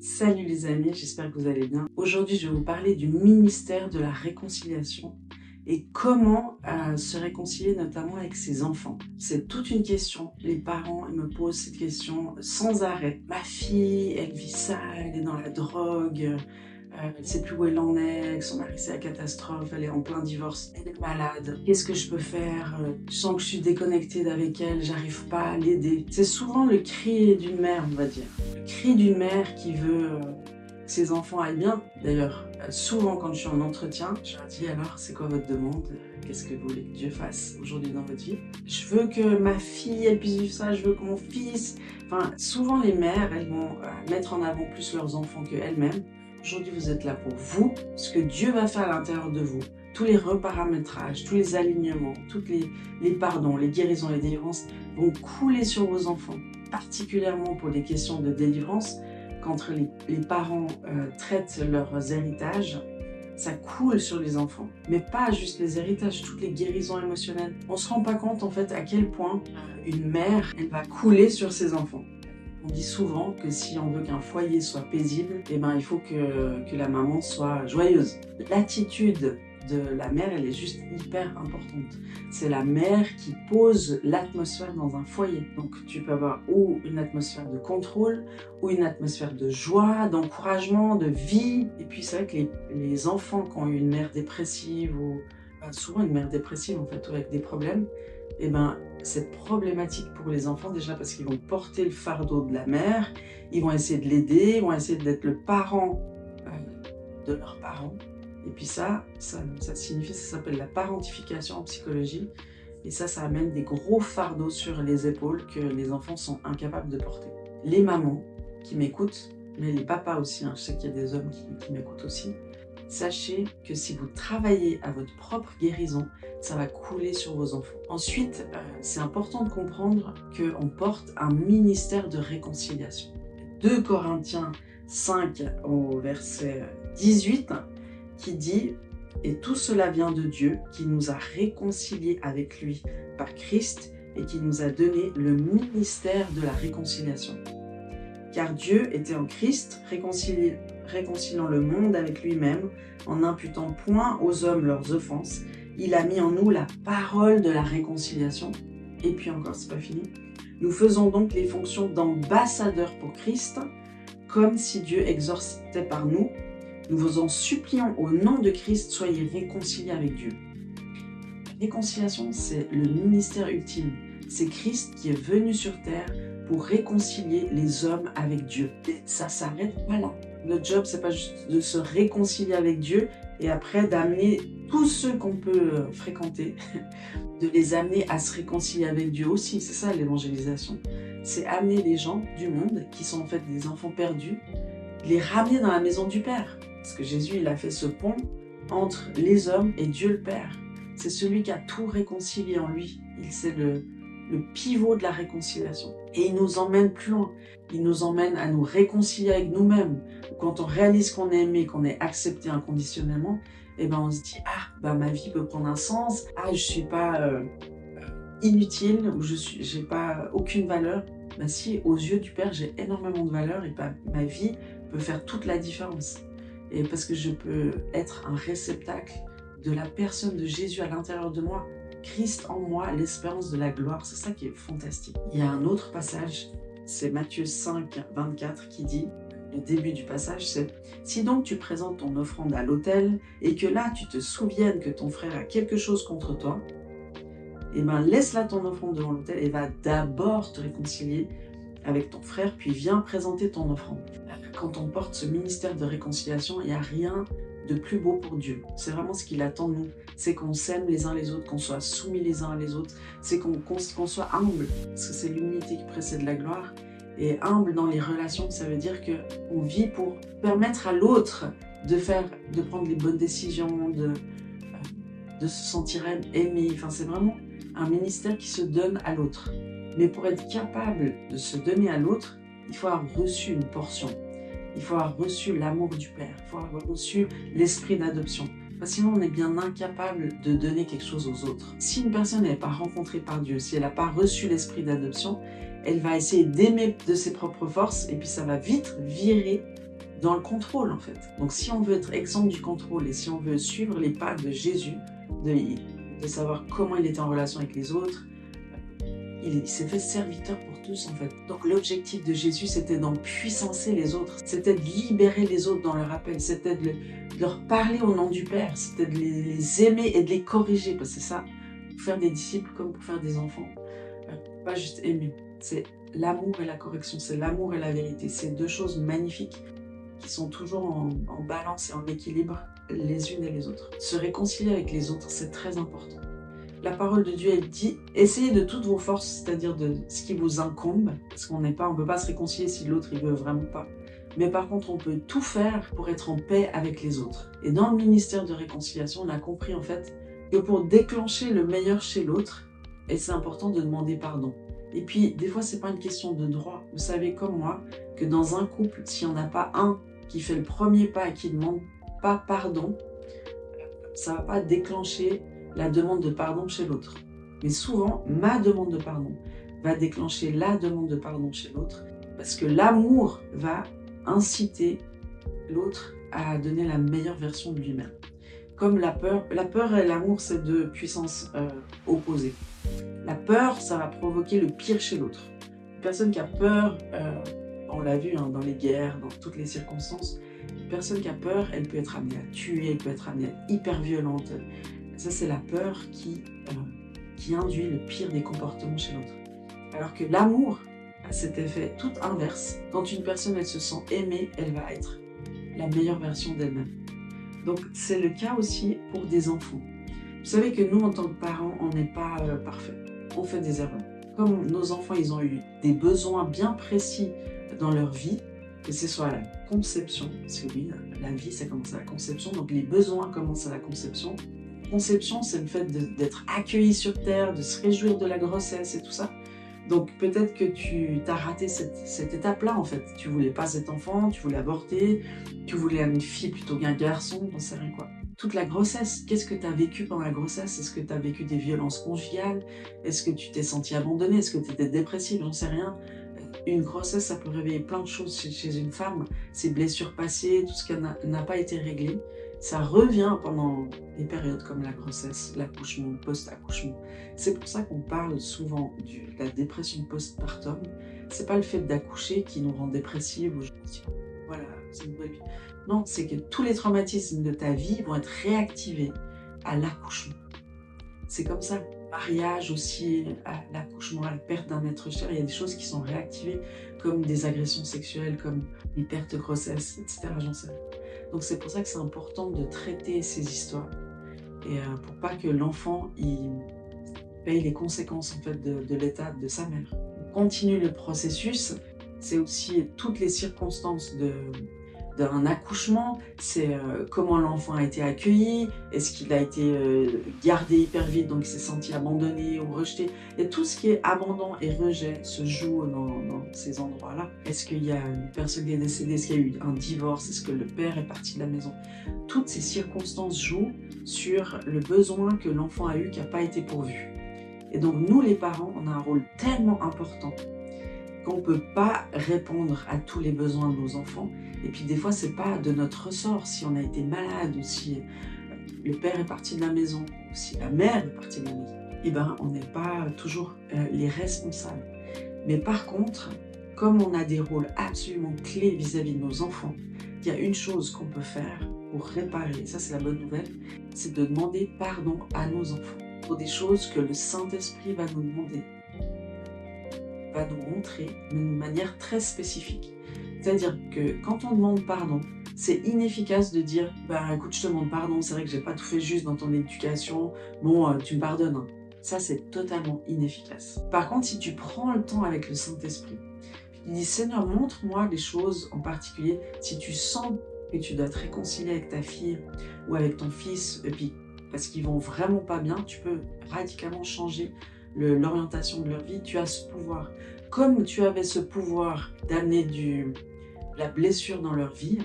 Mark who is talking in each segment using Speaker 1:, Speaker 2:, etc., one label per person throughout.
Speaker 1: Salut les amis, j'espère que vous allez bien. Aujourd'hui, je vais vous parler du ministère de la réconciliation et comment euh, se réconcilier notamment avec ses enfants. C'est toute une question. Les parents me posent cette question sans arrêt. Ma fille, elle vit ça, elle est dans la drogue, elle ne sait plus où elle en est, son mari c'est la catastrophe, elle est en plein divorce, elle est malade. Qu'est-ce que je peux faire euh, Je sens que je suis déconnectée d'avec elle, j'arrive pas à l'aider. C'est souvent le cri d'une mère, on va dire. Le cri d'une mère qui veut euh, que ses enfants aillent bien. D'ailleurs, souvent quand je suis en entretien, je leur dis alors c'est quoi votre demande? Qu'est-ce que vous voulez que Dieu fasse aujourd'hui dans votre vie? Je veux que ma fille elle puisse vivre ça, je veux que mon fils. Enfin, souvent les mères elles vont mettre en avant plus leurs enfants qu'elles-mêmes. Aujourd'hui, vous êtes là pour vous, ce que Dieu va faire à l'intérieur de vous. Tous les reparamétrages, tous les alignements, toutes les, les pardons, les guérisons, les délivrances vont couler sur vos enfants, particulièrement pour les questions de délivrance. Quand les, les parents euh, traitent leurs héritages, ça coule sur les enfants. Mais pas juste les héritages, toutes les guérisons émotionnelles. On se rend pas compte en fait à quel point une mère, elle va couler sur ses enfants. On dit souvent que si on veut qu'un foyer soit paisible, eh ben, il faut que, que la maman soit joyeuse. L'attitude de la mère, elle est juste hyper importante. C'est la mère qui pose l'atmosphère dans un foyer. Donc tu peux avoir ou une atmosphère de contrôle, ou une atmosphère de joie, d'encouragement, de vie. Et puis c'est vrai que les, les, enfants qui ont eu une mère dépressive, ou souvent une mère dépressive en fait, ou avec des problèmes, eh ben, c'est problématique pour les enfants déjà parce qu'ils vont porter le fardeau de la mère, ils vont essayer de l'aider, ils vont essayer d'être le parent euh, de leurs parents. Et puis ça, ça, ça signifie, ça s'appelle la parentification en psychologie. Et ça, ça amène des gros fardeaux sur les épaules que les enfants sont incapables de porter. Les mamans qui m'écoutent, mais les papas aussi, hein, je sais qu'il y a des hommes qui m'écoutent aussi, sachez que si vous travaillez à votre propre guérison, ça va couler sur vos enfants. Ensuite, euh, c'est important de comprendre qu'on porte un ministère de réconciliation. 2 Corinthiens 5 au verset 18 qui dit Et tout cela vient de Dieu qui nous a réconciliés avec lui par Christ et qui nous a donné le ministère de la réconciliation. Car Dieu était en Christ, réconciliant le monde avec lui-même, en n'imputant point aux hommes leurs offenses. Il a mis en nous la parole de la réconciliation. Et puis encore, c'est pas fini. Nous faisons donc les fonctions d'ambassadeurs pour Christ, comme si Dieu exorcitait par nous. Nous vous en supplions au nom de Christ, soyez réconciliés avec Dieu. Réconciliation, c'est le ministère ultime. C'est Christ qui est venu sur terre pour réconcilier les hommes avec Dieu. Et ça s'arrête pas là. Notre job, c'est pas juste de se réconcilier avec Dieu et après d'amener tous ceux qu'on peut fréquenter, de les amener à se réconcilier avec Dieu aussi. C'est ça l'évangélisation. C'est amener les gens du monde qui sont en fait des enfants perdus, les ramener dans la maison du Père. Parce que Jésus, il a fait ce pont entre les hommes et Dieu le Père. C'est celui qui a tout réconcilié en lui. Il c'est le, le pivot de la réconciliation. Et il nous emmène plus loin. Il nous emmène à nous réconcilier avec nous-mêmes. Quand on réalise qu'on est aimé, qu'on est accepté inconditionnellement, et ben on se dit ah bah ma vie peut prendre un sens. Ah je suis pas euh, inutile ou je suis j'ai pas aucune valeur. Bah si aux yeux du Père j'ai énormément de valeur et bah, ma vie peut faire toute la différence. Et parce que je peux être un réceptacle de la personne de Jésus à l'intérieur de moi Christ en moi, l'espérance de la gloire. C'est ça qui est fantastique. Il y a un autre passage, c'est Matthieu 5, 24 qui dit, le début du passage, c'est Si donc tu présentes ton offrande à l'autel et que là tu te souviennes que ton frère a quelque chose contre toi, eh bien laisse là ton offrande devant l'autel et va d'abord te réconcilier avec ton frère, puis viens présenter ton offrande. Quand on porte ce ministère de réconciliation, il n'y a rien de plus beau pour Dieu. C'est vraiment ce qu'il attend de nous. C'est qu'on s'aime les uns les autres, qu'on soit soumis les uns les autres. C'est qu'on soit humble, parce que c'est l'unité qui précède la gloire. Et humble dans les relations, ça veut dire que on vit pour permettre à l'autre de faire, de prendre les bonnes décisions, de, de se sentir aimé. Enfin, c'est vraiment un ministère qui se donne à l'autre. Mais pour être capable de se donner à l'autre, il faut avoir reçu une portion il faut avoir reçu l'amour du Père, il faut avoir reçu l'esprit d'adoption. Parce que sinon, on est bien incapable de donner quelque chose aux autres. Si une personne n'est pas rencontrée par Dieu, si elle n'a pas reçu l'esprit d'adoption, elle va essayer d'aimer de ses propres forces et puis ça va vite virer dans le contrôle en fait. Donc si on veut être exempt du contrôle et si on veut suivre les pas de Jésus, de, savoir comment il était en relation avec les autres, il, s'est fait serviteur pour tous en fait. Donc l'objectif de Jésus, c'était d'empuissancer les autres, c'était de libérer les autres dans leur appel, c'était de, leur parler au nom du Père, c'était de les, aimer et de les corriger, parce que c'est ça, pour faire des disciples comme pour faire des enfants, euh, pas juste aimer. C'est l'amour et la correction, c'est l'amour et la vérité, c'est deux choses magnifiques qui sont toujours en, en balance et en équilibre les unes et les autres. Se réconcilier avec les autres, c'est très important la parole de Dieu, elle dit, essayez de toutes vos forces, c'est-à-dire de ce qui vous incombe, parce qu'on n'est pas, on peut pas se réconcilier si l'autre il veut vraiment pas. Mais par contre, on peut tout faire pour être en paix avec les autres. Et dans le ministère de réconciliation, on a compris en fait que pour déclencher le meilleur chez l'autre, et c'est important de demander pardon. Et puis, des fois, c'est pas une question de droit. Vous savez comme moi que dans un couple, s'il n'y en a pas un qui fait le premier pas et qui demande pas pardon, ça va pas déclencher la demande de pardon chez l'autre. Mais souvent, ma demande de pardon va déclencher la demande de pardon chez l'autre parce que l'amour va inciter l'autre à donner la meilleure version de lui-même. Comme la peur, la peur et l'amour, c'est deux puissances euh, opposées. La peur, ça va provoquer le pire chez l'autre. Une personne qui a peur, euh, on l'a vu hein, dans les guerres, dans toutes les circonstances, une personne qui a peur, elle peut être amenée à tuer, elle peut être amenée à être hyper violente, ça, c'est la peur qui, euh, qui induit le pire des comportements chez l'autre. Alors que l'amour cet effet tout inverse. Quand une personne, elle se sent aimée, elle va être la meilleure version d'elle-même. Donc, c'est le cas aussi pour des enfants. Vous savez que nous, en tant que parents, on n'est pas euh, parfait. On fait des erreurs. Comme nos enfants, ils ont eu des besoins bien précis dans leur vie, que ce soit la conception, parce que oui, la vie, ça commence à la conception, donc les besoins commencent à la conception, conception, c'est le fait d'être accueilli sur Terre, de se réjouir de la grossesse et tout ça. Donc peut-être que tu as raté cette, étape-là en fait. Tu voulais pas cet enfant, tu voulais avorter, tu voulais une fille plutôt qu'un garçon, on sait rien quoi. Toute la grossesse, qu'est-ce que tu as vécu pendant la grossesse? Est-ce que tu as vécu des violences conjugales? Est-ce que tu t'es senti abandonné Est-ce que tu étais dépressive? J'en sais rien. Une grossesse, ça peut réveiller plein de choses chez, chez une femme. Ses blessures passées, tout ce qui n'a pas été réglé ça revient pendant des périodes comme la grossesse, l'accouchement, le post-accouchement. C'est pour ça qu'on parle souvent de la dépression postpartum. C'est pas le fait d'accoucher qui nous rend dépressifs ou voilà, c'est une vraie vie. Non, c'est que tous les traumatismes de ta vie vont être réactivés à l'accouchement. C'est comme ça. Mariage aussi, à l'accouchement, à la perte d'un être cher, il y a des choses qui sont réactivées comme des agressions sexuelles, comme les pertes de grossesse, etc. J'en sais. Donc c'est pour ça que c'est important de traiter ces histoires et euh, pour pas que l'enfant il paye les conséquences en fait de, de l'état de sa mère. On continue le processus, c'est aussi toutes les circonstances de, d'un accouchement, c'est euh, comment l'enfant a été accueilli, est-ce qu'il a été euh, gardé hyper vite, donc s'est senti abandonné ou rejeté. Et tout ce qui est abandon et rejet se joue dans, ces endroits-là. Est-ce qu'il y a une personne qui est décédée, est-ce qu'il y a eu un divorce, est-ce que le père est parti de la maison? Toutes ces circonstances jouent sur le besoin que l'enfant a eu qui n'a pas été pourvu. Et donc nous les parents, on a un rôle tellement important qu'on ne peut pas répondre à tous les besoins de nos enfants. Et puis des fois, c'est pas de notre ressort. Si on a été malade ou si euh, le père est parti de la maison ou si la mère est partie de la maison, eh ben, on n'est pas toujours euh, les responsables. Mais par contre, comme on a des rôles absolument clés vis-à-vis de nos enfants, il y a une chose qu'on peut faire pour réparer, ça c'est la bonne nouvelle, c'est de demander pardon à nos enfants pour des choses que le Saint-Esprit va nous demander va nous montrer d'une manière très spécifique. C'est-à-dire que quand on demande pardon, c'est inefficace de dire bah écoute je te demande pardon c'est vrai que j'ai pas tout fait juste dans ton éducation bon euh, tu me pardonnes hein. ça c'est totalement inefficace par contre si tu prends le temps avec le Saint Esprit tu dis Seigneur montre-moi les choses en particulier si tu sens que tu dois te réconcilier avec ta fille ou avec ton fils et puis parce qu'ils vont vraiment pas bien tu peux radicalement changer l'orientation de leur vie, tu as ce pouvoir. Comme tu avais ce pouvoir d'amener du, la blessure dans leur vie,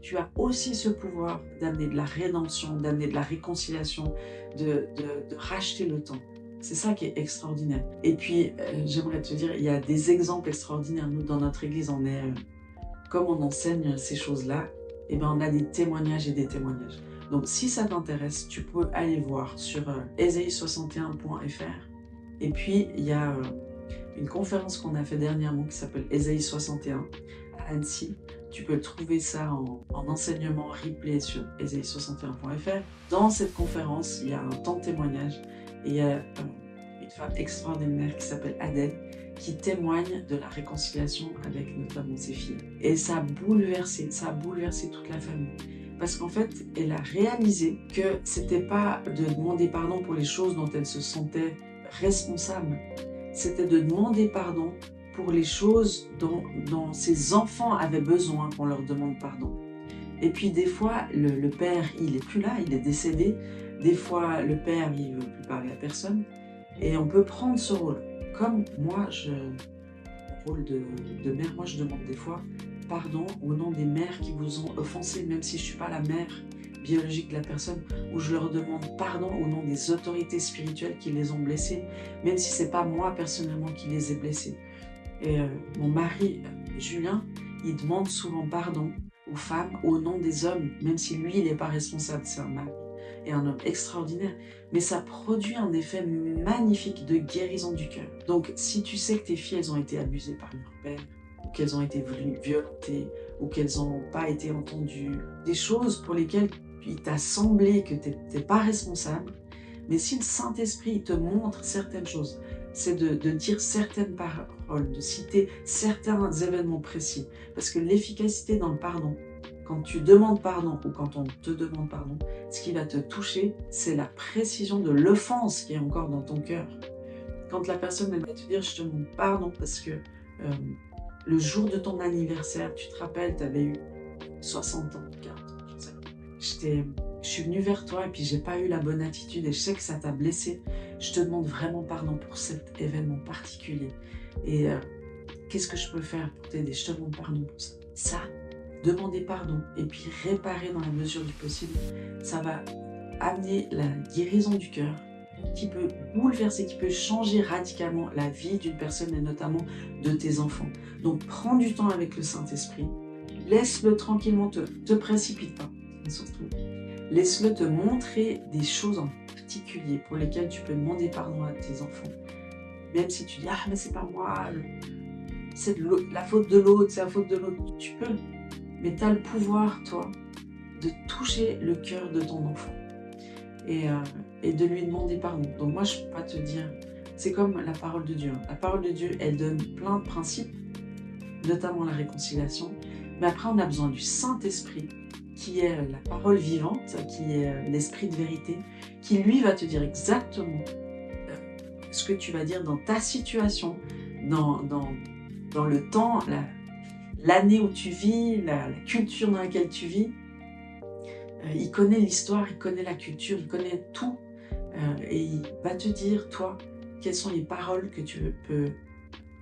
Speaker 1: tu as aussi ce pouvoir d'amener de la rédemption, d'amener de la réconciliation, de, de, racheter le temps. C'est ça qui est extraordinaire. Et puis, euh, j'aimerais te dire, il y a des exemples extraordinaires. Nous, dans notre église, on est, euh, comme on enseigne ces choses-là, eh ben, on a des témoignages et des témoignages. Donc si ça t'intéresse, tu peux aller voir sur euh, 61fr Et puis, il y a euh, une conférence qu'on a fait dernièrement qui s'appelle Esaïe 61 à Annecy. Tu peux trouver ça en, enseignement replay sur esaïe61.fr. Dans cette conférence, il y a un temps de témoignage et il y a euh, une femme extraordinaire qui s'appelle Adèle qui témoigne de la réconciliation avec notamment ses filles. Et ça a bouleversé, ça a bouleversé toute la famille. Parce qu'en fait, elle a réalisé que c'était pas de demander pardon pour les choses dont elle se sentait responsable. C'était de demander pardon pour les choses dont, ses enfants avaient besoin qu'on leur demande pardon. Et puis des fois, le, père, il est plus là, il est décédé. Des fois, le père, il veut plus parler à personne. Et on peut prendre ce rôle. Comme moi, je, rôle de, de mère, moi je demande des fois pardon au nom des mères qui vous ont offensé, même si je ne suis pas la mère biologique de la personne, ou je leur demande pardon au nom des autorités spirituelles qui les ont blessés, même si c'est pas moi personnellement qui les ai blessés. Et euh, mon mari, Julien, il demande souvent pardon aux femmes au nom des hommes, même si lui, il n'est pas responsable, c'est un mari et un homme extraordinaire, mais ça produit un effet magnifique de guérison du cœur. Donc, si tu sais que tes filles, elles ont été abusées par leur père, ou qu'elles ont été violentées, ou qu'elles n'ont pas été entendues, des choses pour lesquelles il t'a semblé que tu n'es pas responsable, mais si le Saint-Esprit te montre certaines choses, c'est de, dire certaines paroles, de citer certains événements précis. Parce que l'efficacité dans le pardon, quand tu demandes pardon ou quand on te demande pardon, ce qui va te toucher, c'est la précision de l'offense qui est encore dans ton cœur. Quand la personne va te dire je te demande pardon parce que euh, le jour de ton anniversaire, tu te rappelles, tu avais eu 60 ans, 40 ans, je suis venue vers toi et puis j'ai pas eu la bonne attitude et je sais que ça t'a blessé. Je te demande vraiment pardon pour cet événement particulier. Et euh, qu'est-ce que je peux faire pour t'aider? Je te demande pardon pour ça. Ça, demander pardon et puis réparer dans la mesure du possible, ça va amener la guérison du cœur qui peut bouleverser, qui peut changer radicalement la vie d'une personne et notamment de tes enfants. Donc prends du temps avec le Saint-Esprit, laisse-le tranquillement, te, te précipite pas, surtout Laisse-le te montrer des choses en particulier pour lesquelles tu peux demander pardon à tes enfants. Même si tu dis Ah, mais c'est pas moi, c'est la faute de l'autre, c'est la faute de l'autre. Tu peux, mais tu as le pouvoir, toi, de toucher le cœur de ton enfant et, euh, et de lui demander pardon. Donc, moi, je ne peux pas te dire, c'est comme la parole de Dieu. La parole de Dieu, elle donne plein de principes, notamment la réconciliation. Mais après, on a besoin du Saint-Esprit qui est la parole vivante, qui est euh, l'esprit de vérité, qui lui va te dire exactement euh, ce que tu vas dire dans ta situation, dans, dans, dans le temps, l'année où tu vis, la, culture dans laquelle tu vis. Euh, il connaît l'histoire, il connaît la culture, il connaît tout. et il va te dire, toi, quelles sont les paroles que tu peux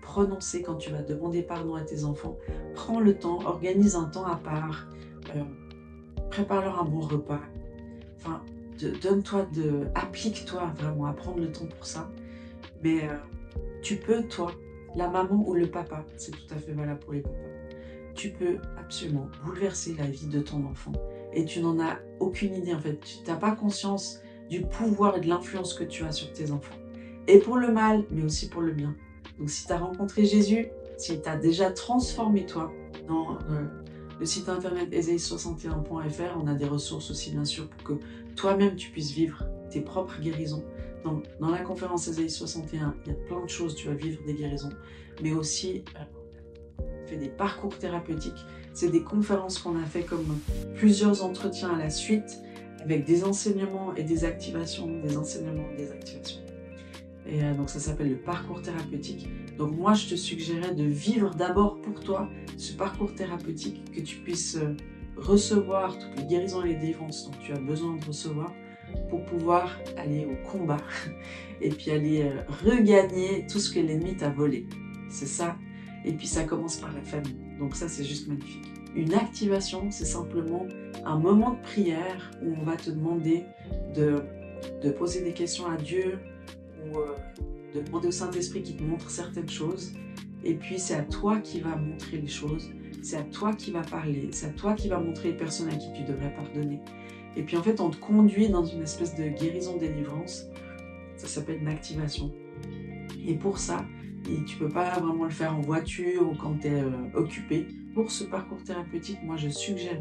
Speaker 1: prononcer quand tu vas demander pardon à tes enfants. Prends le temps, organise un temps à part prépare-leur un bon repas. Enfin, donne-toi de, applique-toi vraiment à prendre le temps pour ça. Mais euh, tu peux, toi, la maman ou le papa, c'est tout à fait valable pour les papas, tu peux absolument bouleverser la vie de ton enfant. Et tu n'en as aucune idée en fait. Tu n'as pas conscience du pouvoir et de l'influence que tu as sur tes enfants. Et pour le mal, mais aussi pour le bien. Donc si tu as rencontré Jésus, si tu as déjà transformé toi dans euh, le site internet esaïe61.fr, on a des ressources aussi bien sûr pour que toi-même tu puisses vivre tes propres guérisons. Donc dans la conférence Esaïe 61, il y a plein de choses, tu vas vivre des guérisons, mais aussi euh, on fait des parcours thérapeutiques. C'est des conférences qu'on a fait comme plusieurs entretiens à la suite avec des enseignements et des activations, des enseignements et des activations. Et euh, donc ça s'appelle le parcours thérapeutique. Donc moi, je te suggérais de vivre d'abord pour toi ce parcours thérapeutique, que tu puisses euh, recevoir toutes les guérisons et les défenses dont tu as besoin de recevoir pour pouvoir aller au combat et puis aller euh, regagner tout ce que l'ennemi t'a volé. C'est ça. Et puis ça commence par la famille. Donc ça, c'est juste magnifique. Une activation, c'est simplement un moment de prière où on va te demander de, de poser des questions à Dieu, euh, de demander au Saint-Esprit qui te montre certaines choses. Et puis c'est à toi qui va montrer les choses. c'est à toi qui va parler, c'est à toi qui va montrer les personnes à qui tu devrais pardonner. Et puis en fait, on te conduit dans une espèce de guérison délivrance. Ça s'appelle une activation. Et pour ça, tu peux pas vraiment le faire en voiture ou quand tu es euh, occupé. Pour ce parcours thérapeutique, moi je suggère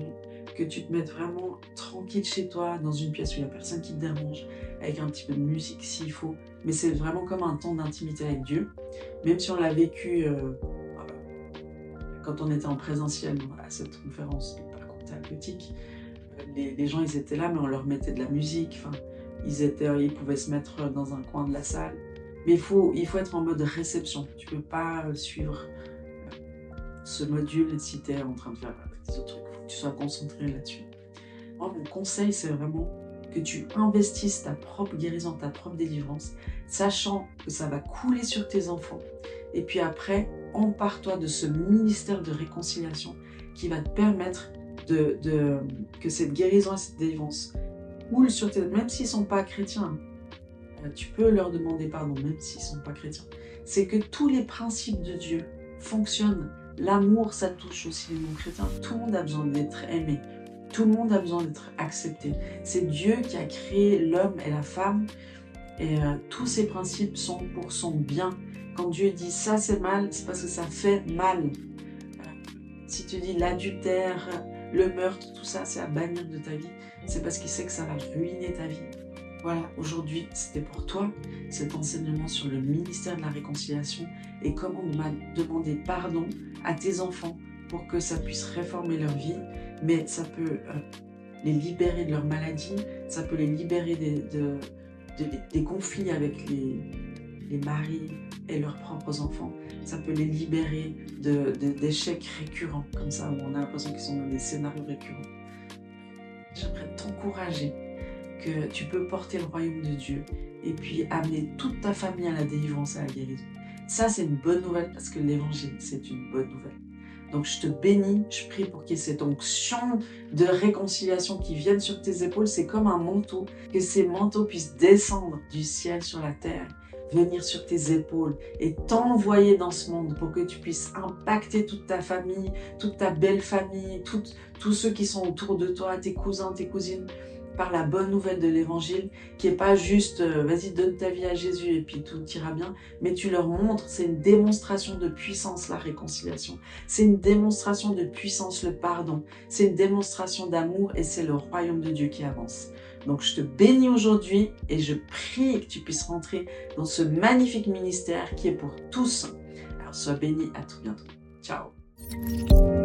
Speaker 1: que tu te mettes vraiment tranquille chez toi, dans une pièce où il n'y a personne qui te dérange, avec un petit peu de musique s'il faut. Mais c'est vraiment comme un temps d'intimité avec Dieu. Même si on l'a vécu euh, quand on était en présentiel à cette conférence de parcours thérapeutique, les, gens ils étaient là, mais on leur mettait de la musique. Enfin, ils, étaient, ils pouvaient se mettre dans un coin de la salle. Mais il faut, il faut être en mode réception. Tu peux pas suivre ce module si tu es en train de faire des autres trucs. Tu sois concentré là-dessus. Mon conseil, c'est vraiment que tu investisses ta propre guérison, ta propre délivrance, sachant que ça va couler sur tes enfants. Et puis après, empare-toi de ce ministère de réconciliation qui va te permettre de, de, que cette guérison et cette délivrance coulent sur tes... Même s'ils ne sont pas chrétiens, euh, tu peux leur demander pardon, même s'ils ne sont pas chrétiens. C'est que tous les principes de Dieu fonctionnent. L'amour, ça touche aussi les non-chrétiens. Tout le monde a besoin d'être aimé. Tout le monde a besoin d'être accepté. C'est Dieu qui a créé l'homme et la femme. Et euh, tous ces principes sont pour son bien. Quand Dieu dit ça c'est mal, c'est parce que ça fait mal. Euh, si tu dis l'adultère, le meurtre, tout ça, c'est à bannir de ta vie. C'est parce qu'il sait que ça va ruiner ta vie. Voilà, aujourd'hui, c'était pour toi cet enseignement sur le ministère de la réconciliation et comment demander pardon à tes enfants pour que ça puisse réformer leur vie, mais ça peut euh, les libérer de leur maladie, ça peut les libérer des, des conflits avec les, les maris et leurs propres enfants, ça peut les libérer d'échecs récurrents, comme ça, où on a l'impression qu'ils sont dans des scénarios récurrents. J'aimerais t'encourager que tu peux porter le royaume de Dieu et puis amener toute ta famille à la délivrance et à la guérison. Ça, c'est une bonne nouvelle parce que l'évangile, c'est une bonne nouvelle. Donc, je te bénis, je prie pour qu'il y ait cette onction de réconciliation qui vienne sur tes épaules. C'est comme un manteau, que ces manteaux puissent descendre du ciel sur la terre, venir sur tes épaules et t'envoyer dans ce monde pour que tu puisses impacter toute ta famille, toute ta belle famille, tous ceux qui sont autour de toi, tes cousins, tes cousines, par la bonne nouvelle de l'évangile, qui est pas juste euh, vas-y donne ta vie à Jésus et puis tout ira bien, mais tu leur montres, c'est une démonstration de puissance la réconciliation, c'est une démonstration de puissance le pardon, c'est une démonstration d'amour et c'est le royaume de Dieu qui avance. Donc je te bénis aujourd'hui et je prie que tu puisses rentrer dans ce magnifique ministère qui est pour tous. Alors sois béni, à tout bientôt. Ciao